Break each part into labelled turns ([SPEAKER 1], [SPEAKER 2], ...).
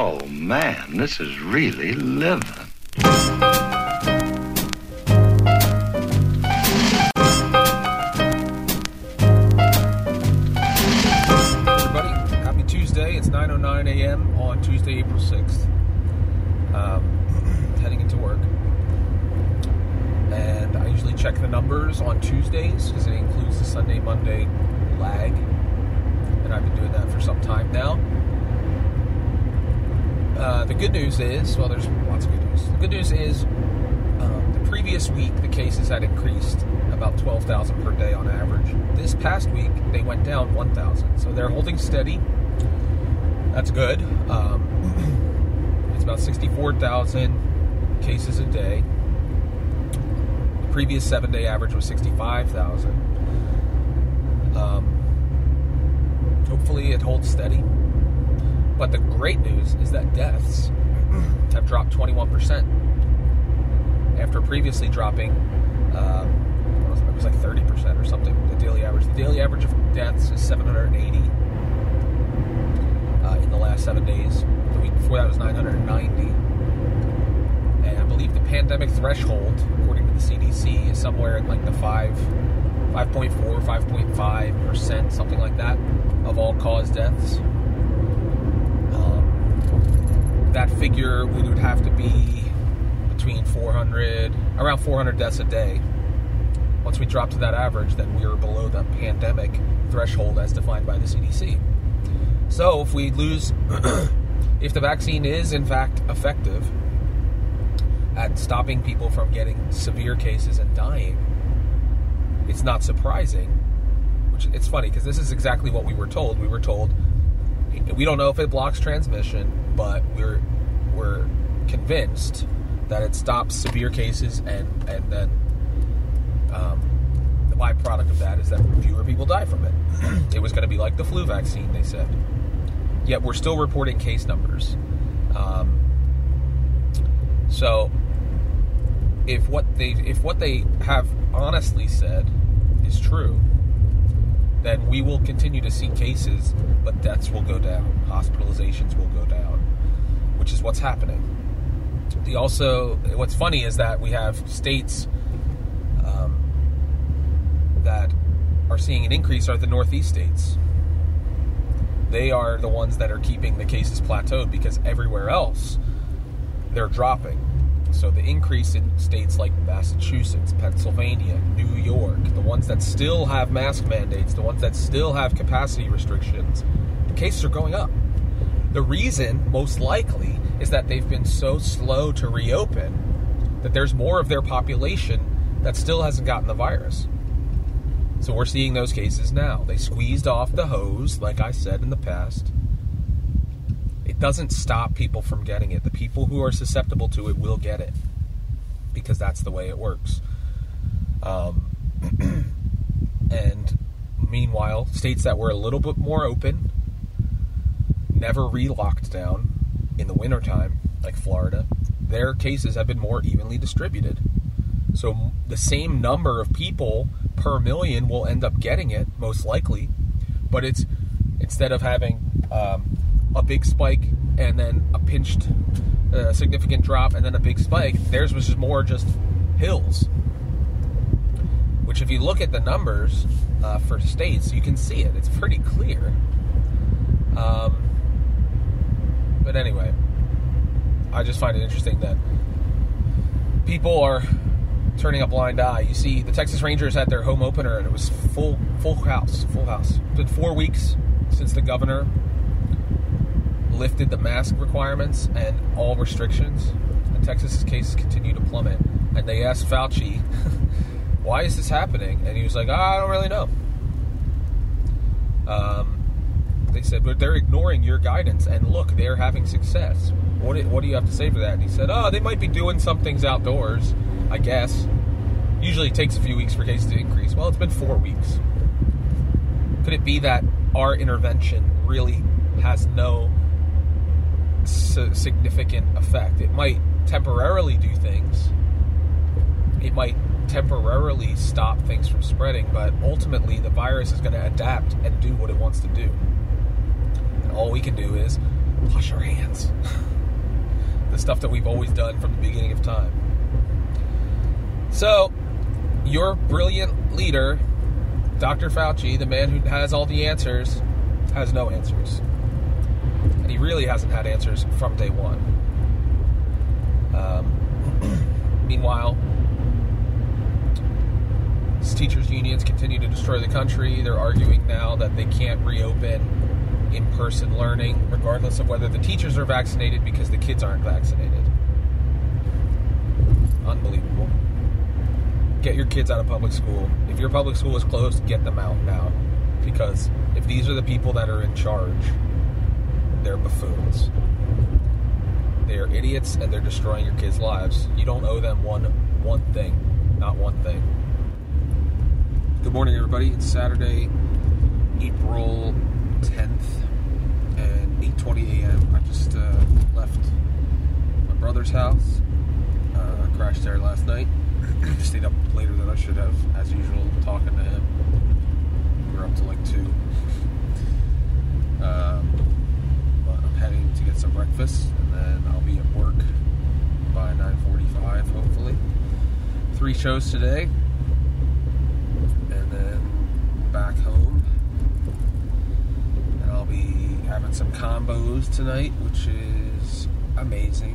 [SPEAKER 1] Oh man, this is really living.
[SPEAKER 2] everybody. Happy Tuesday. It's 9.09 a.m. on Tuesday, April 6th. Um, heading into work. And I usually check the numbers on Tuesdays because it includes the Sunday, Monday lag. And I've been doing that for some time now. Uh, the good news is, well, there's lots of good news. The good news is um, the previous week the cases had increased about 12,000 per day on average. This past week they went down 1,000. So they're holding steady. That's good. Um, it's about 64,000 cases a day. The previous seven day average was 65,000. Um, hopefully it holds steady. But the great news is that deaths have dropped 21% after previously dropping, uh, it, it was like 30% or something, the daily average. The daily average of deaths is 780 uh, in the last seven days. The week before that was 990. And I believe the pandemic threshold, according to the CDC, is somewhere in like the 5, 5.4, 5.5%, something like that, of all cause deaths. That figure we would have to be between 400, around 400 deaths a day. Once we drop to that average, then we are below the pandemic threshold as defined by the CDC. So if we lose, if the vaccine is in fact effective at stopping people from getting severe cases and dying, it's not surprising. Which it's funny because this is exactly what we were told. We were told we don't know if it blocks transmission, but we're we're convinced that it stops severe cases and and then um, the byproduct of that is that fewer people die from it. it was going to be like the flu vaccine, they said. Yet we're still reporting case numbers. Um, so if what they if what they have honestly said is true, then we will continue to see cases, but deaths will go down, hospitalizations will go down, which is what's happening. The also, what's funny is that we have states um, that are seeing an increase are the Northeast states. They are the ones that are keeping the cases plateaued because everywhere else they're dropping. So the increase in states like Massachusetts, Pennsylvania, New York, the ones that still have mask mandates, the ones that still have capacity restrictions, the cases are going up. The reason, most likely, is that they've been so slow to reopen that there's more of their population that still hasn't gotten the virus. So we're seeing those cases now. They squeezed off the hose, like I said in the past. It doesn't stop people from getting it. The people who are susceptible to it will get it because that's the way it works. Um, and meanwhile, states that were a little bit more open, never re locked down in the wintertime, like Florida, their cases have been more evenly distributed. So the same number of people per million will end up getting it, most likely. But it's instead of having um, a big spike and then a pinched, uh, significant drop and then a big spike, theirs was just more just hills. Which, if you look at the numbers uh, for states, you can see it. It's pretty clear. Um, but anyway, I just find it interesting that people are turning a blind eye. You see, the Texas Rangers had their home opener, and it was full, full house, full house. It's been four weeks since the governor lifted the mask requirements and all restrictions, and Texas's cases continue to plummet. And they asked Fauci, "Why is this happening?" And he was like, "I don't really know." Um, they said, "But they're ignoring your guidance, and look, they're having success." What do, what do you have to say for that? And he said, "Oh, they might be doing some things outdoors, I guess. Usually, it takes a few weeks for cases to increase. Well, it's been four weeks. Could it be that our intervention really has no significant effect. It might temporarily do things. It might temporarily stop things from spreading, but ultimately the virus is going to adapt and do what it wants to do. All we can do is wash our hands. The stuff that we've always done from the beginning of time. So, your brilliant leader, Dr. Fauci, the man who has all the answers, has no answers. And he really hasn't had answers from day one. Um, meanwhile, teachers' unions continue to destroy the country. They're arguing now that they can't reopen in person learning, regardless of whether the teachers are vaccinated because the kids aren't vaccinated. Unbelievable. Get your kids out of public school. If your public school is closed, get them out now. Because if these are the people that are in charge, they're buffoons. They are idiots and they're destroying your kids' lives. You don't owe them one one thing. Not one thing. Good morning, everybody. It's Saturday, April 10th, and 8:20 a.m. I just uh, left my brother's house. Uh, crashed there last night. Stayed up later than I should have, as usual, talking to him. We were up to like two. Um, but I'm heading to get some breakfast, and then I'll be at work by 9:45, hopefully. Three shows today and then back home. And I'll having some combos tonight, which is amazing.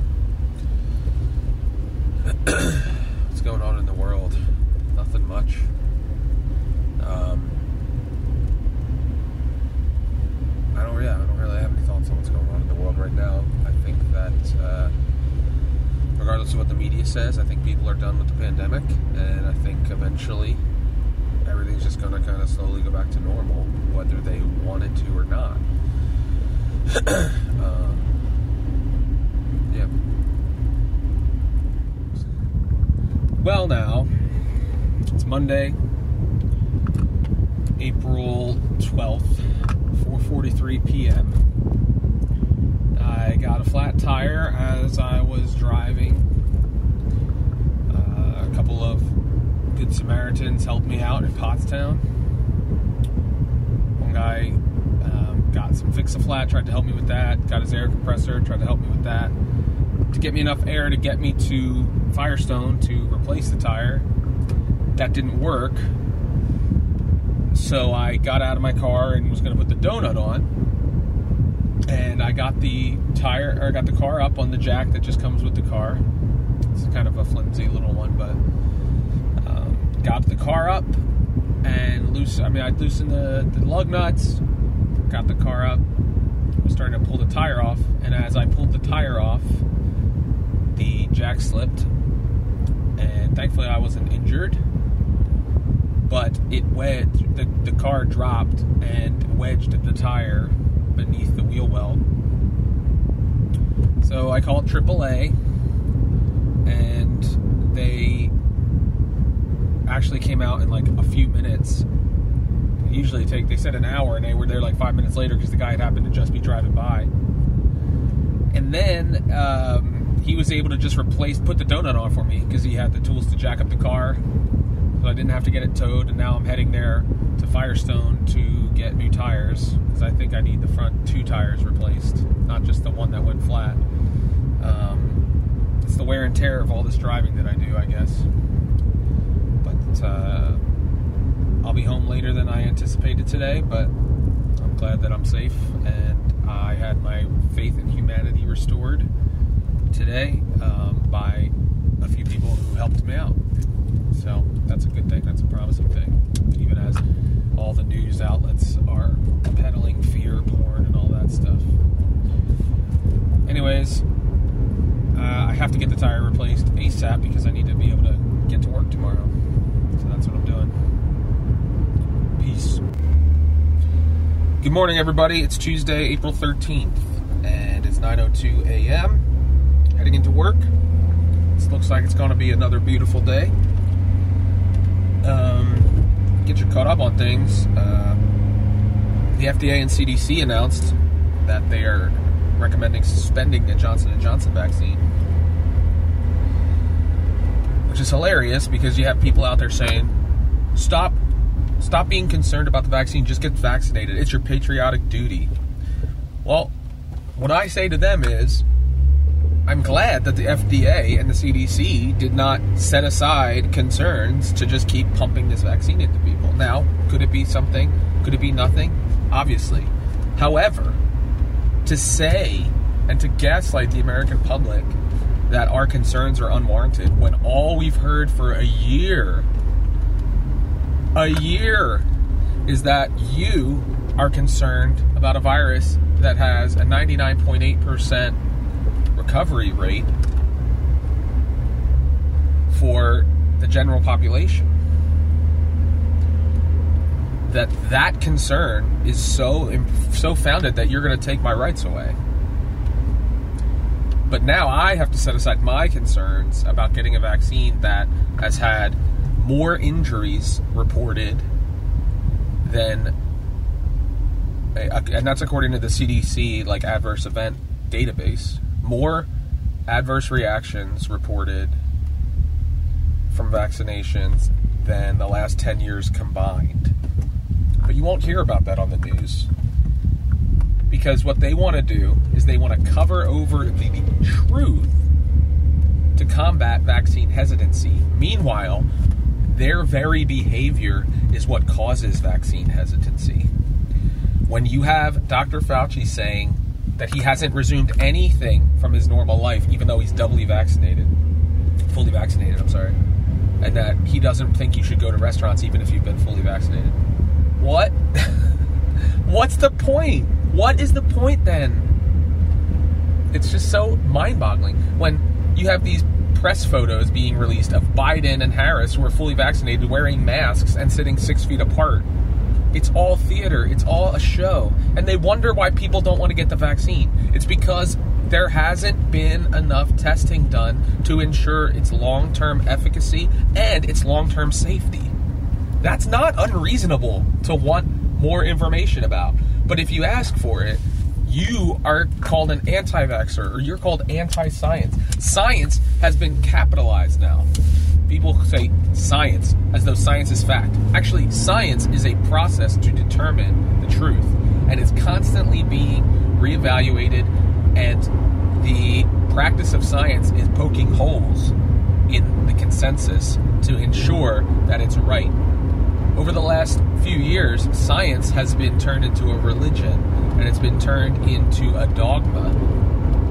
[SPEAKER 2] What's going on in the world? Nothing much. Um, I don't. Yeah, I don't really have any thoughts on what's going on in the world right now. I think that. Uh, regardless of what the media says, I think people are done with the pandemic, and I think eventually everything's just going to kind of slowly go back to normal, whether they want it to or not. Um, yeah. Well, now it's Monday, April twelfth, four forty-three p.m. I got a flat tire as I was driving. Uh, a couple of Good Samaritans helped me out in Pottstown. One guy some fix a flat, tried to help me with that. Got his air compressor, tried to help me with that. To get me enough air to get me to Firestone to replace the tire. That didn't work. So I got out of my car and was going to put the donut on. And I got the tire, or I got the car up on the jack that just comes with the car. It's kind of a flimsy little one, but um, got the car up and loose. I mean, I loosened the, the lug nuts, got the car up, was starting to pull the tire off, and as I pulled the tire off, the jack slipped, and thankfully I wasn't injured. But it wedged, the, the car dropped and wedged the tire beneath the wheel well. So I called AAA, and they actually came out in like a few minutes. Usually take they said an hour, and they were there like five minutes later because the guy had happened to just be driving by. And then um, he was able to just replace, put the donut on for me because he had the tools to jack up the car, so I didn't have to get it towed. And now I'm heading there to Firestone to get new tires because I think I need the front two tires replaced, not just the one that went flat. Um, it's the wear and tear of all this driving that I do, I guess But uh, I'll be home later than I anticipated today, but I'm glad that I'm safe and I had my faith in humanity restored today um, by a few people who helped me out. So that's a good thing. That's a promising thing. Even as all the news outlets are peddling fear porn and all that stuff. Anyways, uh, I have to get the tire replaced ASAP because I need to be able to get to work tomorrow. So that's what I'm doing. Peace. Good morning, everybody. It's Tuesday, April 13th, and it's 9:02 a.m. Heading into work. This looks like it's going to be another beautiful day. Um, get you caught up on things. Uh, the FDA and CDC announced that they are recommending suspending the Johnson & Johnson vaccine which is hilarious because you have people out there saying, "Stop, stop being concerned about the vaccine. Just get vaccinated. It's your patriotic duty." Well, what I say to them is, I'm glad that the FDA and the CDC did not set aside concerns to just keep pumping this vaccine into people. Now, could it be something? Could it be nothing? Obviously. However, to say and to gaslight the American public that our concerns are unwarranted when all we've heard for a year, a year, is that you are concerned about a virus that has a 99.8% recovery rate for the general population. That that concern is so so founded that you're going to take my rights away. But now I have to set aside my concerns about getting a vaccine that has had more injuries reported than uh, and that's according to the CDC like adverse event database more adverse reactions reported from vaccinations than the last 10 years combined. But you won't hear about that on the news. Because what they want to do is they want to cover over the truth to combat vaccine hesitancy. Meanwhile, their very behavior is what causes vaccine hesitancy. When you have Dr. Fauci saying that he hasn't resumed anything from his normal life, even though he's doubly vaccinated, fully vaccinated, I'm sorry, and that he doesn't think you should go to restaurants even if you've been fully vaccinated. What? What's the point? What is the point then? It's just so mind boggling. When you have these press photos being released of Biden and Harris who are fully vaccinated wearing masks and sitting six feet apart it's all theater, it's all a show. And they wonder why people don't want to get the vaccine. It's because there hasn't been enough testing done to ensure its long term efficacy and its long term safety. That's not unreasonable to want more information about. But if you ask for it, you are called an anti vaxxer or you're called anti science. Science has been capitalized now people say science as though science is fact. Actually, science is a process to determine the truth, and it's constantly being reevaluated. And the practice of science is poking holes in the consensus to ensure that it's right. Over the last few years, science has been turned into a religion and it's been turned into a dogma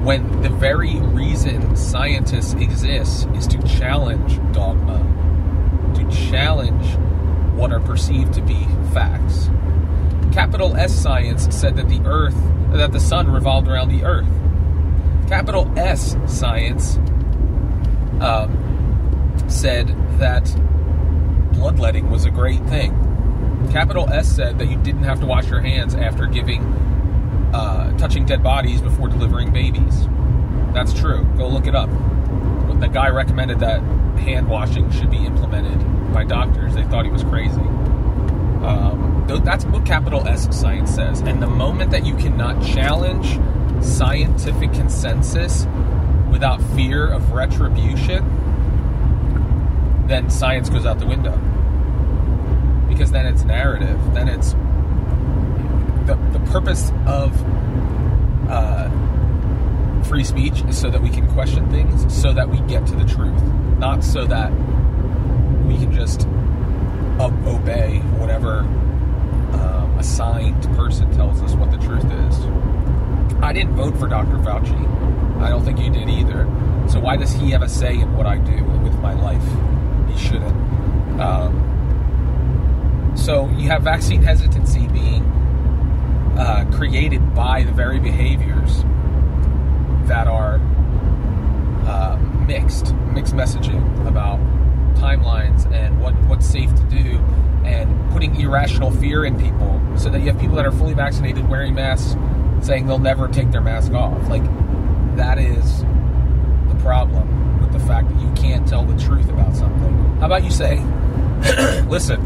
[SPEAKER 2] when the very reason scientists exist is to challenge dogma, to challenge what are perceived to be facts. Capital S science said that the earth, that the sun revolved around the earth. Capital S science um, said that bloodletting was a great thing. Capital S said that you didn't have to wash your hands after giving uh, touching dead bodies before delivering babies. That's true. Go look it up. The guy recommended that hand washing should be implemented by doctors. They thought he was crazy. Um, that's what capital S science says. And the moment that you cannot challenge scientific consensus without fear of retribution, then science goes out the window. Because then it's narrative. Then it's the, the purpose of uh, free speech is so that we can question things, so that we get to the truth, not so that we can just obey whatever um, assigned person tells us what the truth is. I didn't vote for Dr. Fauci. I don't think you did either. So why does he have a say in what I do with my life? He shouldn't. Um, so you have vaccine hesitancy being uh, created by the very behaviors that are uh, mixed, mixed messaging about timelines and what, what's safe to do, and putting irrational fear in people, so that you have people that are fully vaccinated wearing masks, saying they'll never take their mask off. Like that is the problem fact that you can't tell the truth about something. How about you say, listen,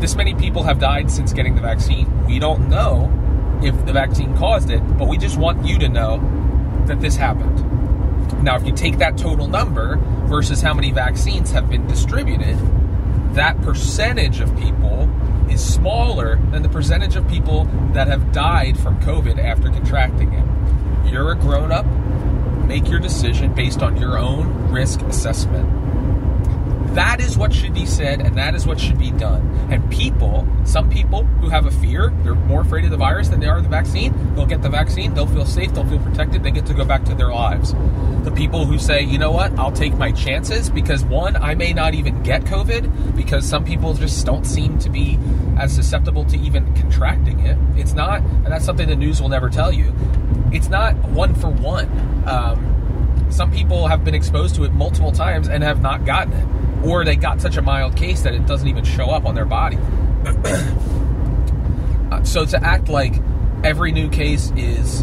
[SPEAKER 2] this many people have died since getting the vaccine. We don't know if the vaccine caused it, but we just want you to know that this happened. Now, if you take that total number versus how many vaccines have been distributed, that percentage of people is smaller than the percentage of people that have died from COVID after contracting it. You're a grown up make your decision based on your own risk assessment. That is what should be said, and that is what should be done. And people, some people who have a fear, they're more afraid of the virus than they are of the vaccine. They'll get the vaccine, they'll feel safe, they'll feel protected, they get to go back to their lives. The people who say, you know what, I'll take my chances because one, I may not even get COVID because some people just don't seem to be as susceptible to even contracting it. It's not, and that's something the news will never tell you. It's not one for one. Um, some people have been exposed to it multiple times and have not gotten it or they got such a mild case that it doesn't even show up on their body. uh, so to act like every new case is,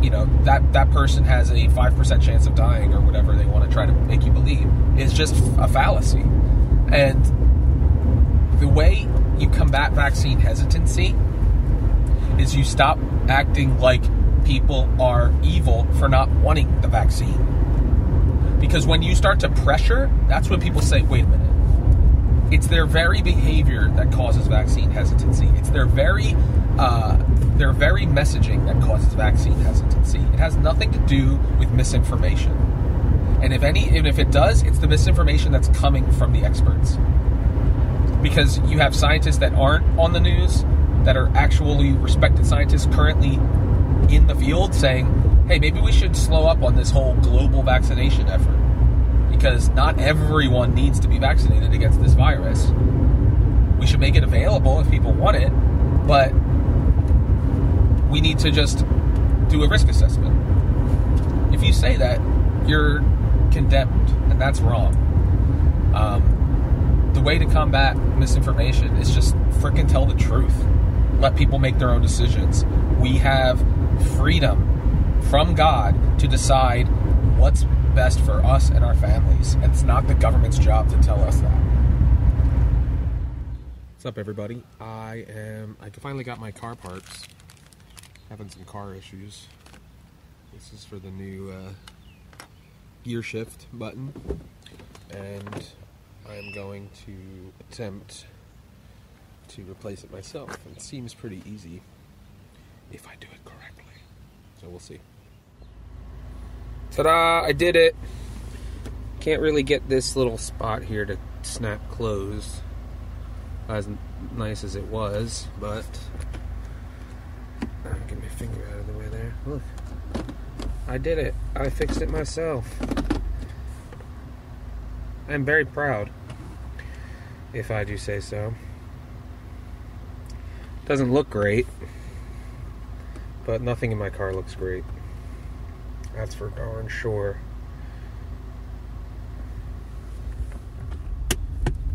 [SPEAKER 2] you know, that that person has a five percent chance of dying or whatever they want to try to make you believe is just a fallacy. And the way you combat vaccine hesitancy is you stop acting like people are evil for not wanting the vaccine because when you start to pressure, that's when people say, wait a minute. It's their very behavior that causes vaccine hesitancy. It's their very uh, their very messaging that causes vaccine hesitancy. It has nothing to do with misinformation. And if any, and if it does, it's the misinformation that's coming from the experts. Because you have scientists that aren't on the news, that are actually respected scientists currently in the field saying, hey, maybe we should slow up on this whole global vaccination effort because not everyone needs to be vaccinated against this virus. We should make it available if people want it, but we need to just do a risk assessment. If you say that, you're condemned, and that's wrong. Um, the way to combat misinformation is just freaking tell the truth. Let people make their own decisions. We have freedom from God to decide what's best for us and our families. And it's not the government's job to tell us that.
[SPEAKER 3] What's up, everybody? I am. I finally got my car parts. Having some car issues. This is for the new uh, gear shift button, and I'm going to attempt to replace it myself. It seems pretty easy if I do it correctly. So we'll see. Ta-da! I did it. Can't really get this little spot here to snap closed as nice as it was, but get my finger out of the way there. Look, I did it. I fixed it myself. I'm very proud, if I do say so. Doesn't look great, but nothing in my car looks great. That's for darn sure.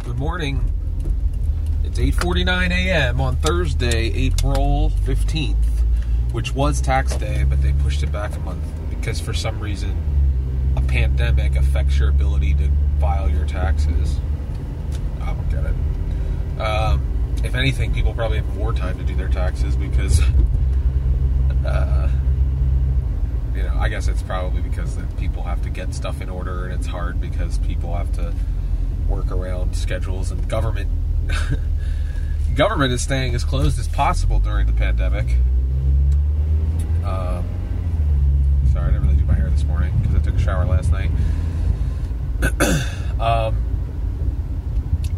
[SPEAKER 2] Good morning. It's 8:49 a.m. on Thursday, April 15th, which was tax day, but they pushed it back a month because for some reason a pandemic affects your ability to file your taxes. I don't get it. Um, if anything, people probably have more time to do their taxes because uh, you know, I guess it's probably because people have to get stuff in order and it's hard because people have to work around schedules and government government is staying as closed as possible during the pandemic. Um, sorry, I didn't really do my hair this morning because I took a shower last night. um,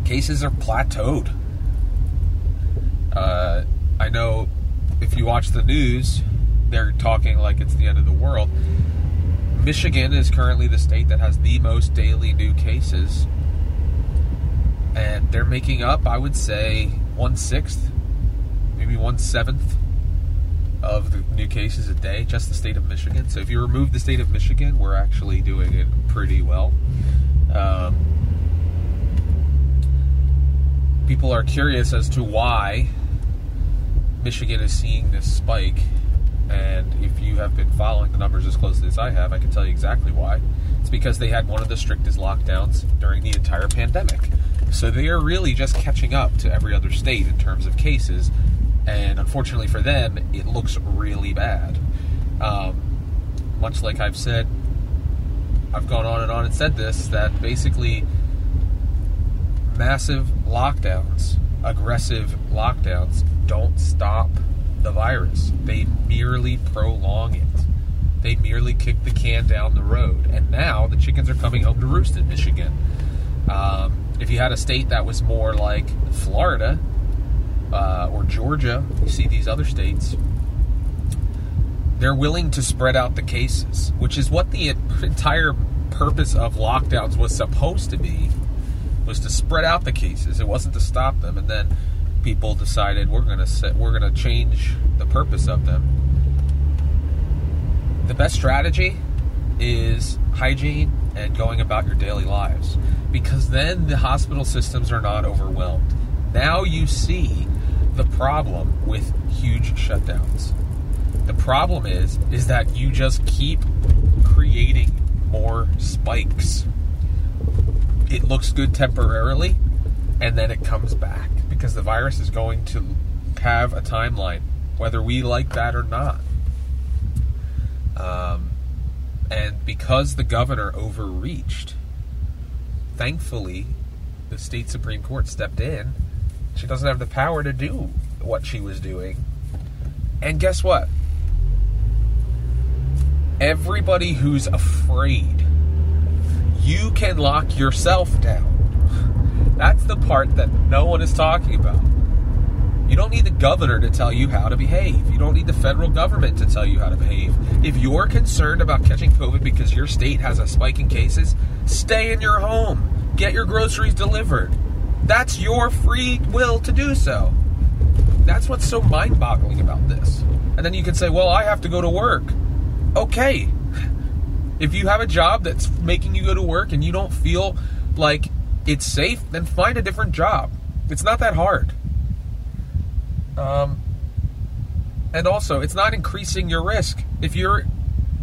[SPEAKER 2] cases are plateaued. Uh, I know if you watch the news, they're talking like it's the end of the world. Michigan is currently the state that has the most daily new cases. And they're making up, I would say, one sixth, maybe one seventh of the new cases a day, just the state of Michigan. So if you remove the state of Michigan, we're actually doing it pretty well. Um, people are curious as to why Michigan is seeing this spike and if you have been following the numbers as closely as I have, I can tell you exactly why. It's because they had one of the strictest lockdowns during the entire pandemic. So they are really just catching up to every other state in terms of cases. And unfortunately for them, it looks really bad. Um, much like I've said, I've gone on and on and said this that basically massive lockdowns, aggressive lockdowns, don't stop the virus. They merely prolong it. They merely kick the can down the road, and now the chickens are coming home to roost in Michigan. Um, if you had a state that was more like Florida uh, or Georgia, you see these other states, they're willing to spread out the cases, which is what the entire purpose of lockdowns was supposed to be, was to spread out the cases. It wasn't to stop them, and then people decided we're gonna set, we're gonna change the purpose of them. The best strategy is hygiene and going about your daily lives because then the hospital systems are not overwhelmed. Now you see the problem with huge shutdowns. The problem is is that you just keep creating more spikes. It looks good temporarily and then it comes back because the virus is going to have a timeline whether we like that or not. Um, and because the governor overreached, thankfully, the state Supreme Court stepped in. She doesn't have the power to do what she was doing. And guess what? Everybody who's afraid, you can lock yourself down. That's the part that no one is talking about. You don't need the governor to tell you how to behave. You don't need the federal government to tell you how to behave. If you're concerned about catching COVID because your state has a spike in cases, stay in your home. Get your groceries delivered. That's your free will to do so. That's what's so mind boggling about this. And then you can say, well, I have to go to work. Okay. If you have a job that's making you go to work and you don't feel like it's safe, then find a different job. It's not that hard. Um, and also, it's not increasing your risk. If you're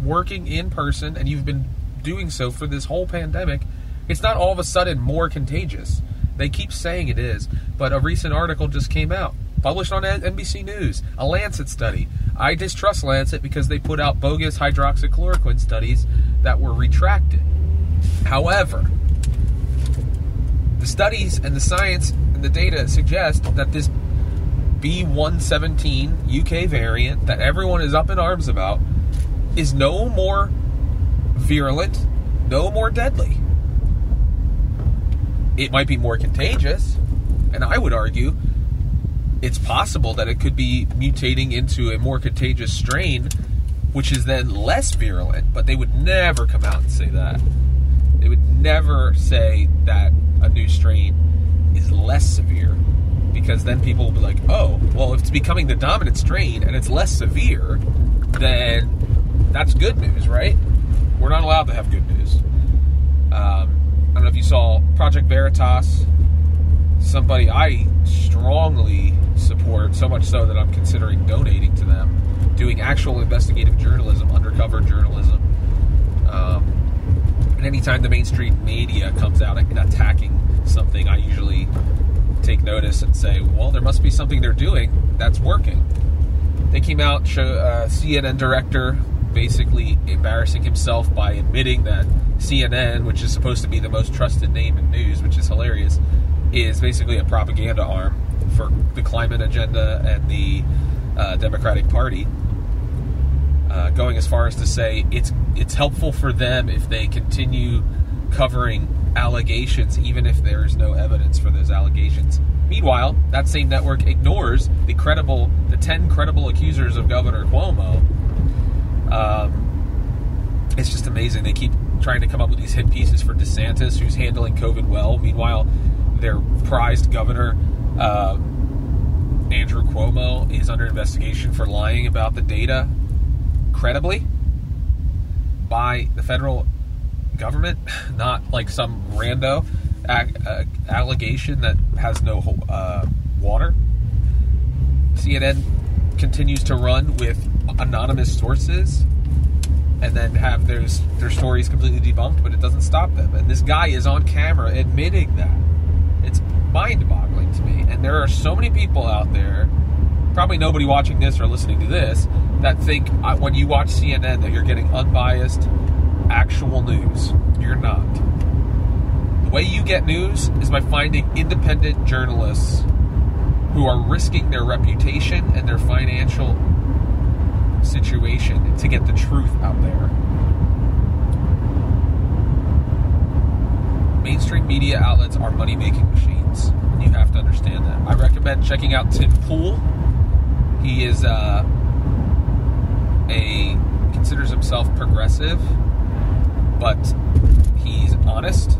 [SPEAKER 2] working in person and you've been doing so for this whole pandemic, it's not all of a sudden more contagious. They keep saying it is, but a recent article just came out, published on NBC News, a Lancet study. I distrust Lancet because they put out bogus hydroxychloroquine studies that were retracted. However, the studies and the science and the data suggest that this B117 UK variant that everyone is up in arms about is no more virulent, no more deadly. It might be more contagious, and I would argue it's possible that it could be mutating into a more contagious strain, which is then less virulent, but they would never come out and say that. They would never say that a new strain is less severe because then people will be like, oh, well, if it's becoming the dominant strain and it's less severe, then that's good news, right? We're not allowed to have good news. Um, I don't know if you saw Project Veritas, somebody I strongly support, so much so that I'm considering donating to them, doing actual investigative journalism, undercover journalism. Um, and anytime the mainstream media comes out attacking something, I usually take notice and say, well, there must be something they're doing that's working. They came out, show, uh, CNN director basically embarrassing himself by admitting that CNN, which is supposed to be the most trusted name in news, which is hilarious, is basically a propaganda arm for the climate agenda and the uh, Democratic Party. Uh, going as far as to say it's it's helpful for them if they continue covering allegations, even if there is no evidence for those allegations. Meanwhile, that same network ignores the credible, the ten credible accusers of Governor Cuomo. Um, it's just amazing. They keep trying to come up with these hit pieces for DeSantis, who's handling COVID well. Meanwhile, their prized governor, uh, Andrew Cuomo, is under investigation for lying about the data credibly by the federal government, not like some rando uh, allegation that has no uh, water. CNN continues to run with anonymous sources and then have their, their stories completely debunked, but it doesn't stop them. And this guy is on camera admitting that. It's mind boggling to me. And there are so many people out there, probably nobody watching this or listening to this, that think uh, when you watch CNN that you're getting unbiased, actual news. You're not. The way you get news is by finding independent journalists who are risking their reputation and their financial situation to get the truth out there. Mainstream media outlets are money making machines. You have to understand that. I recommend checking out Tim Pool. He is uh, a considers himself progressive, but he's honest.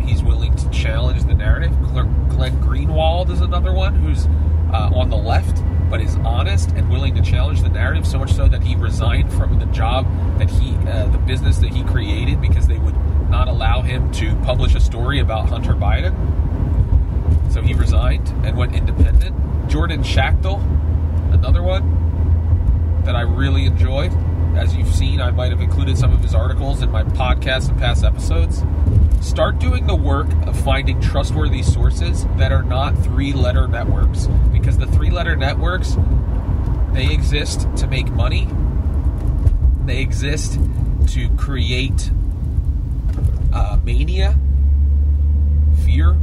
[SPEAKER 2] He's willing to challenge the narrative. Glenn Greenwald is another one who's uh, on the left, but is honest and willing to challenge the narrative. So much so that he resigned from the job that he, uh, the business that he created, because they would not allow him to publish a story about Hunter Biden. So he resigned and went independent. Jordan Schachtel, another one that I really enjoyed. As you've seen, I might have included some of his articles in my podcast and past episodes. Start doing the work of finding trustworthy sources that are not three letter networks. Because the three letter networks, they exist to make money, they exist to create uh, mania, fear,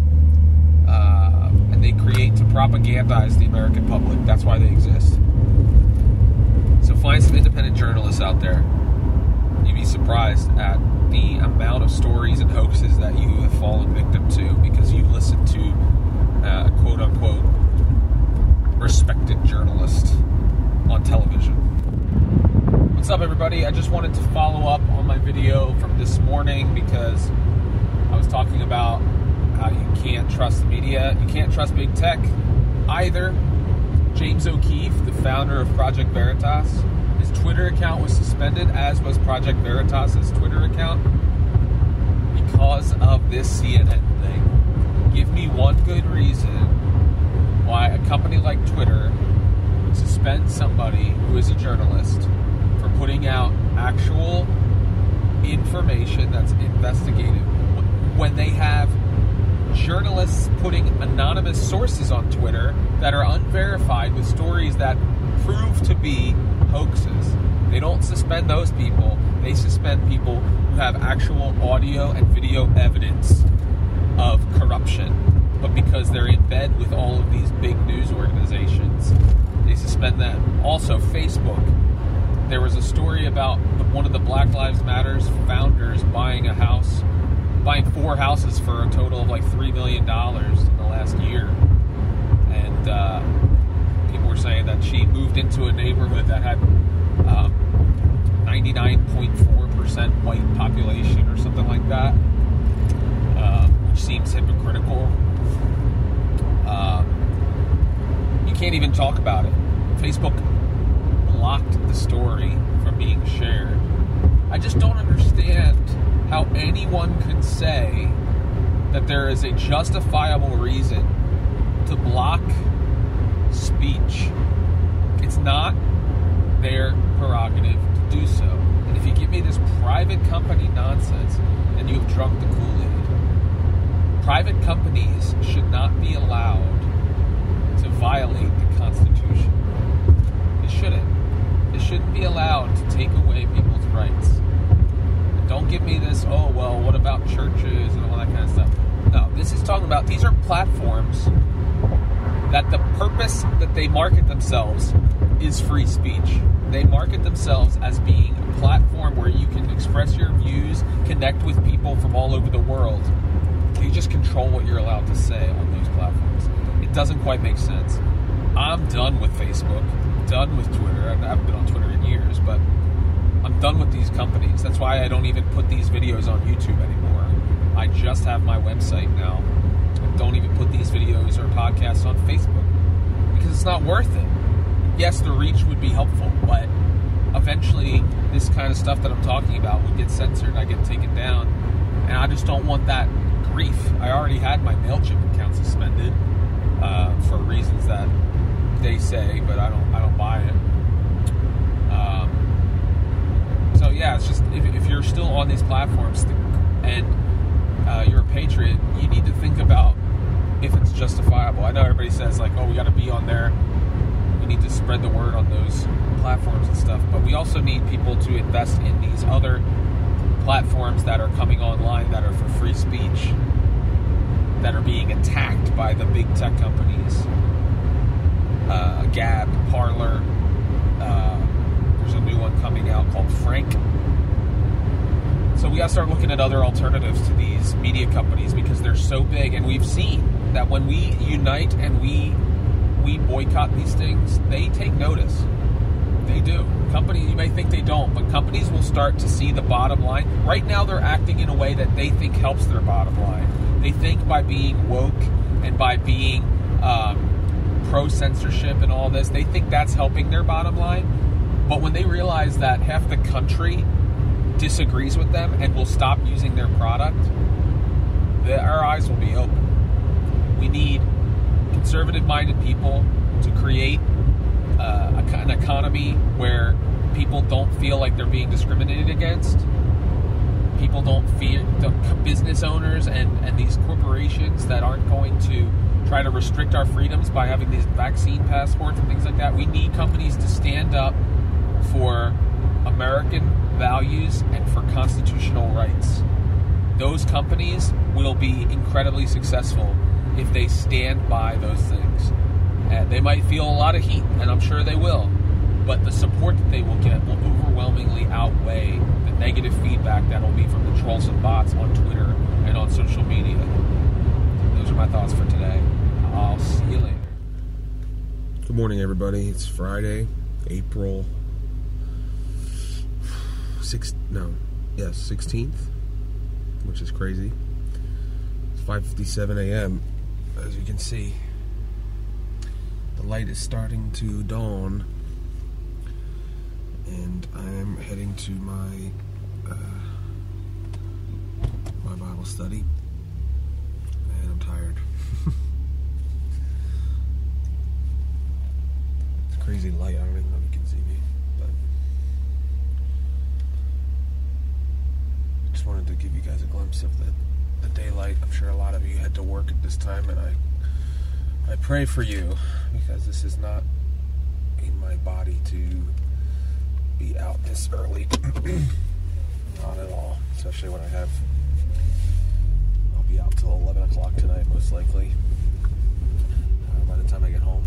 [SPEAKER 2] and they create to propagandize the American public. That's why they exist. So find some independent journalists out there. You'd be surprised at the amount of stories and hoaxes that you have fallen victim to because you've listened to uh, quote unquote respected journalist on television. What's up, everybody? I just wanted to follow up on my video from this morning because I was talking about how you can't trust the media, you can't trust big tech either. James O'Keefe, the founder of Project Veritas, his Twitter account was suspended, as was Project Veritas's Twitter account, because of this CNN thing. Give me one good reason why a company like Twitter would suspend somebody who is a journalist for putting out actual information that's investigative journalists putting anonymous sources on Twitter that are unverified with stories that prove to be hoaxes. They don't suspend those people, they suspend people who have actual audio and video evidence of corruption. But because they're in bed with all of these big news organizations, they suspend them. Also, Facebook. There was a story about one of the Black Lives Matters founders buying a house buying four houses for a total of like three million dollars in the last year, and uh, people were saying that she moved into a neighborhood that had 99.4 um, percent white population or something like that, uh, which seems hypocritical. Uh, you can't even talk about it. Facebook blocked the story from being shared. I just don't understand how anyone can say that there is a justifiable reason to block speech. It's not their prerogative to do so. And if you give me this private company nonsense, then you've drunk the Kool Aid. Private companies should not be allowed to violate the Constitution. They shouldn't. They shouldn't be allowed to take away people's rights. Don't give me this, oh, well, what about churches and all that kind of stuff. No, this is talking about these are platforms that the purpose that they market themselves is free speech. They market themselves as being a platform where you can express your views, connect with people from all over the world. You just control what you're allowed to say on those platforms. It doesn't quite make sense. I'm done with Facebook, done with Twitter. I haven't been on Twitter in years, but Done with these companies. That's why I don't even put these videos on YouTube anymore. I just have my website now. I don't even put these videos or podcasts on Facebook because it's not worth it. Yes, the reach would be helpful, but eventually this kind of stuff that I'm talking about would get censored. I get taken down, and I just don't want that grief. I already had my Mailchimp account suspended uh, for reasons that they say, but I don't. I don't buy it. Um, so yeah, it's just if, if you're still on these platforms and uh, you're a patriot, you need to think about if it's justifiable. I know everybody says like, oh, we got to be on there. We need to spread the word on those platforms and stuff, but we also need people to invest in these other platforms that are coming online that are for free speech that are being attacked by the big tech companies. Uh, Gab, Parler, uh,
[SPEAKER 4] There's a new one coming out called Frank. So we got to start looking at other alternatives to these media companies because they're so big, and we've seen that when we unite and we we boycott these things, they take notice. They do. Companies, you may think they don't, but companies will start to see the bottom line. Right now, they're acting in a way that they think helps their bottom line. They think by being woke and by being um, pro censorship and all this, they think that's helping their bottom line. But when they realize that half the country disagrees with them and will stop using their product, the, our eyes will be open. We need conservative minded people to create uh, an economy where people don't feel like they're being discriminated against. People don't fear the business owners and, and these corporations that aren't going to try to restrict our freedoms by having these vaccine passports and things like that. We need companies to stand up for American values and for constitutional rights. Those companies will be incredibly successful if they stand by those things. And they might feel a lot of heat, and I'm sure they will, but the support that they will get will overwhelmingly outweigh the negative feedback that'll be from the trolls and bots on Twitter and on social media. Those are my thoughts for today. I'll see you later.
[SPEAKER 2] Good morning, everybody. It's Friday, April six. No, yes, sixteenth, which is crazy. It's five fifty-seven a.m. As you can see, the light is starting to dawn, and I am heading to my uh, my Bible study, and I'm tired. it's crazy light. I don't even know if you can see me, but just wanted to give you guys a glimpse of the the daylight. I'm sure a lot of you had to work at this time, and I I pray for you because this is not in my body to be out this early. not at all, especially when I have. I'll be out till 11 o'clock tonight, most likely. Uh, by the time I get home,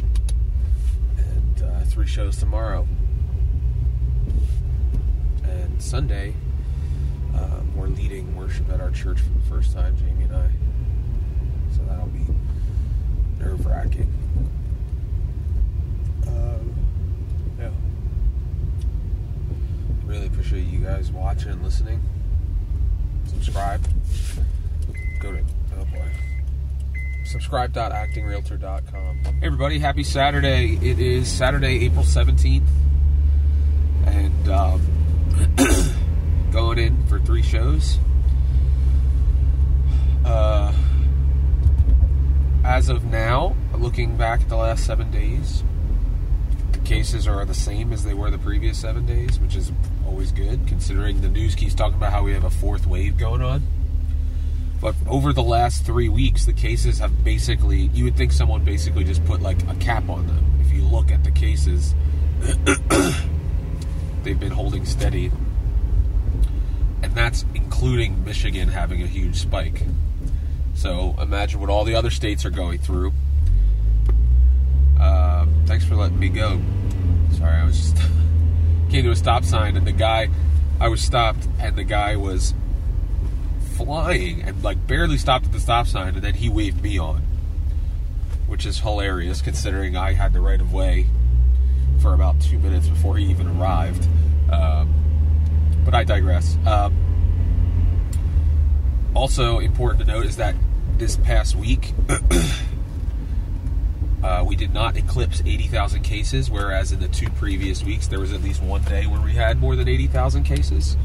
[SPEAKER 2] and uh, three shows tomorrow, and Sunday. We're leading worship at our church for the first time, Jamie and I. So that'll be nerve wracking. Um, yeah. Really appreciate you guys watching and listening. Subscribe. Go to, oh boy. Subscribe.actingrealtor.com. Hey everybody, happy Saturday. It is Saturday, April 17th. And, um, going in for three shows. Uh, as of now, looking back at the last seven days, the cases are the same as they were the previous seven days, which is always good considering the news keeps talking about how we have a fourth wave going on. But over the last three weeks, the cases have basically, you would think someone basically just put like a cap on them. If you look at the cases, they've been holding steady that's including Michigan having a huge spike. So imagine what all the other states are going through. Uh, thanks for letting me go. Sorry, I was just came to a stop sign and the guy, I was stopped and the guy was flying and like barely stopped at the stop sign and then he waved me on, which is hilarious considering I had the right of way for about two minutes before he even arrived. Um, but I digress. Um, also important to note is that this past week uh, we did not eclipse 80,000 cases, whereas in the two previous weeks there was at least one day where we had more than 80,000 cases.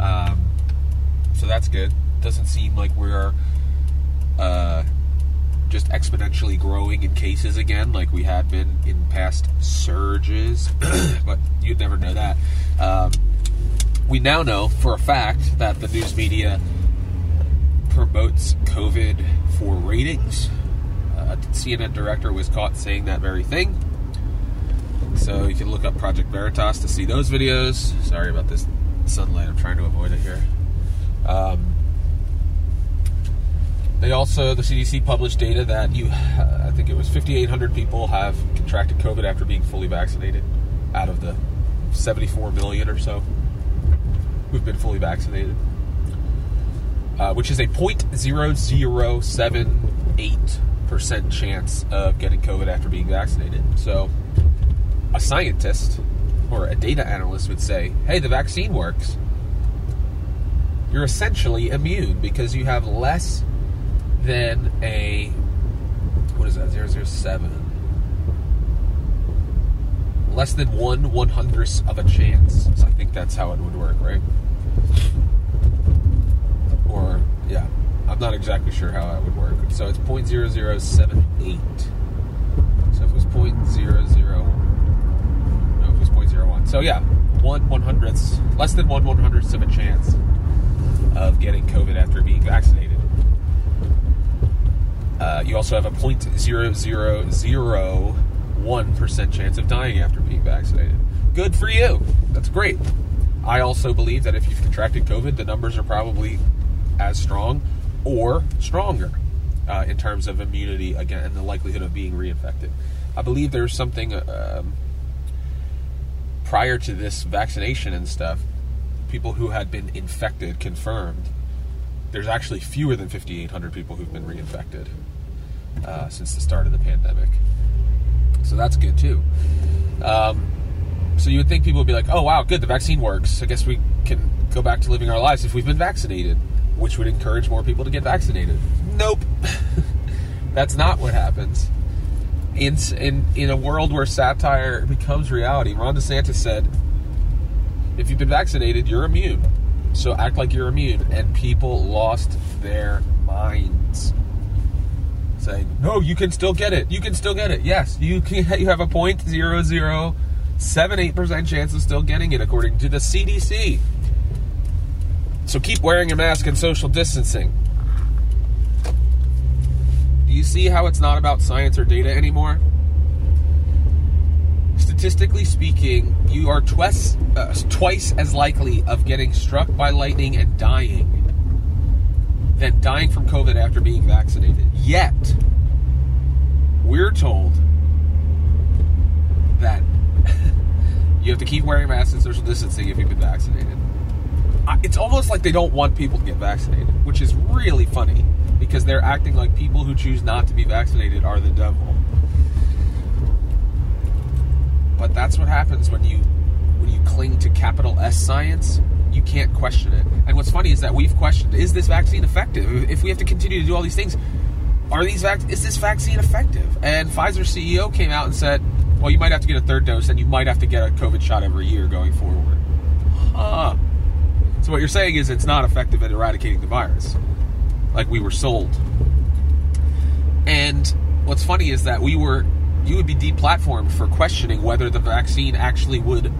[SPEAKER 2] Um, so that's good. Doesn't seem like we're uh, just exponentially growing in cases again, like we had been in past surges, but you'd never know that. Um, we now know for a fact that the news media promotes COVID for ratings. Uh, a CNN director was caught saying that very thing. So you can look up Project Veritas to see those videos. Sorry about this sunlight, I'm trying to avoid it here. Um, they also, the CDC published data that you, uh, I think it was 5,800 people have contracted COVID after being fully vaccinated out of the 74 million or so who've been fully vaccinated, uh, which is a 0.0078% chance of getting COVID after being vaccinated. So, a scientist or a data analyst would say, hey, the vaccine works. You're essentially immune because you have less than a, what is that, 007? Less than one one hundredth of a chance. So I think that's how it would work, right? Or, yeah, I'm not exactly sure how that would work. So it's 0.0078. So if it was 0.00 so yeah, one one hundredths, less than one one hundredths of a chance of getting COVID after being vaccinated. Uh, you also have a point zero zero zero one percent chance of dying after being vaccinated. Good for you. That's great. I also believe that if you've contracted COVID, the numbers are probably as strong or stronger uh, in terms of immunity again and the likelihood of being reinfected. I believe there's something. Um, prior to this vaccination and stuff, people who had been infected confirmed, there's actually fewer than 5,800 people who've been reinfected uh, since the start of the pandemic. So that's good too. Um, so you would think people would be like, oh, wow, good, the vaccine works. I guess we can go back to living our lives if we've been vaccinated, which would encourage more people to get vaccinated. Nope. that's not what happens in, in, in a world where satire becomes reality, Ron DeSantis said, if you've been vaccinated, you're immune. So act like you're immune. And people lost their minds. Saying, no, you can still get it. You can still get it. Yes, you can. You have a point zero zero seven eight percent chance of still getting it, according to the CDC. So keep wearing a mask and social distancing Do you see how it's not about science or data anymore? Statistically speaking, you are twice, uh, twice as likely of getting struck by lightning and dying than dying from COVID after being vaccinated. Yet, we're told that you have to keep wearing masks and social distancing if you've been vaccinated. It's almost like they don't want people to get vaccinated, which is really funny because they're acting like people who choose not to be vaccinated are the devil. But that's what happens when you when you cling to capital S science. You can't question it. And what's funny is that we've questioned: Is this vaccine effective? If we have to continue to do all these things, are these vac- is this vaccine effective? And Pfizer CEO came out and said, "Well, you might have to get a third dose, and you might have to get a COVID shot every year going forward." Huh. So what you're saying is it's not effective at eradicating the virus like we were sold. And what's funny is that we were, you would be deplatformed for questioning whether the vaccine actually would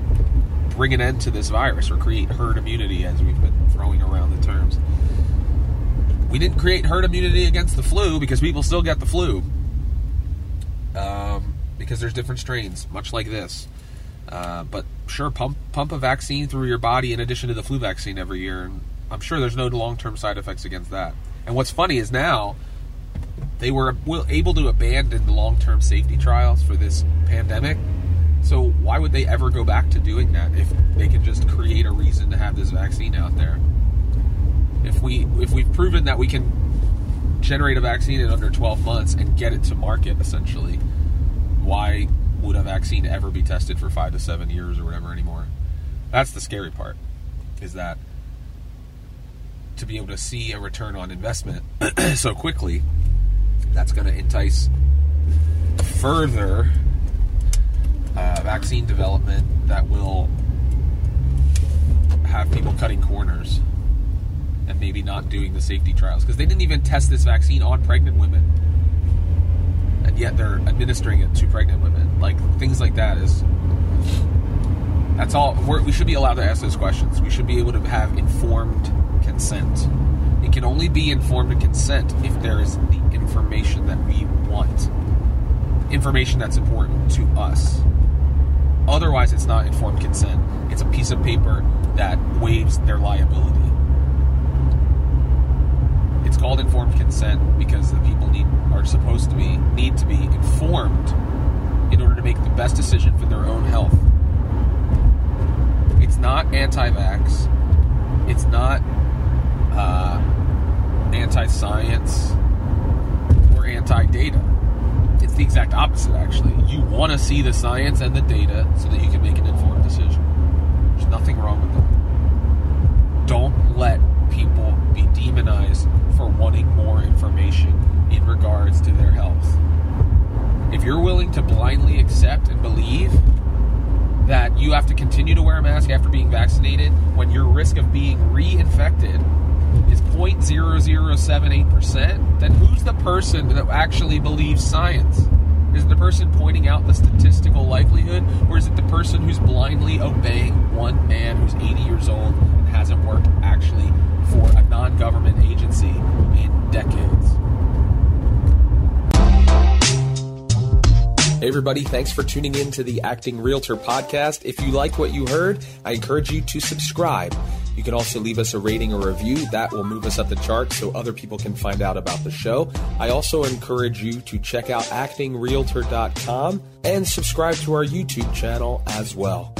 [SPEAKER 2] bring an end to this virus or create herd immunity, as we've been throwing around the terms. We didn't create herd immunity against the flu because people still get the flu. Um, because there's different strains, much like this. Uh, but sure, pump pump a vaccine through your body in addition to the flu vaccine every year, and I'm sure there's no long term side effects against that. And what's funny is now they were able to abandon the long term safety trials for this pandemic. So why would they ever go back to doing that if they can just create a reason to have this vaccine out there? If we if we've proven that we can generate a vaccine in under 12 months and get it to market essentially, why would a vaccine ever be tested for 5 to 7 years or whatever anymore? That's the scary part. Is that to be able to see a return on investment so quickly, that's going to entice further uh, vaccine development that will have people cutting corners and maybe not doing the safety trials because they didn't even test this vaccine on pregnant women and yet they're administering it to pregnant women like things like that is that's all we should be allowed to ask those questions we should be able to have informed consent. It can only be informed consent if there is the information that we want, information that's important to us. Otherwise, it's not informed consent. It's a piece of paper that waives their liability. It's called informed consent because the people need are supposed to be need to be informed in order to make the best decision for their own health. Anti-vax. It's not uh, anti-science or anti-data. It's the exact opposite, actually. You want to see the science and the data so that you can make an informed decision. There's nothing wrong with that. Don't let people be demonized for wanting more information in regards to their health. If you're willing to blindly accept and believe that you have to continue to wear a mask after being vaccinated when your risk of being reinfected is 0.0078%, then who's the person that actually believes science? Is it the person pointing out the statistical likelihood, or is it the person who's blindly obeying one man who's 80 years old and hasn't worked actually for a non government agency in decades? Hey, everybody, thanks for tuning in to the Acting Realtor podcast. If you like what you heard, I encourage you to subscribe. You can also leave us a rating or review. That will move us up the charts so other people can find out about the show. I also encourage you to check out actingrealtor.com and subscribe to our YouTube channel as well.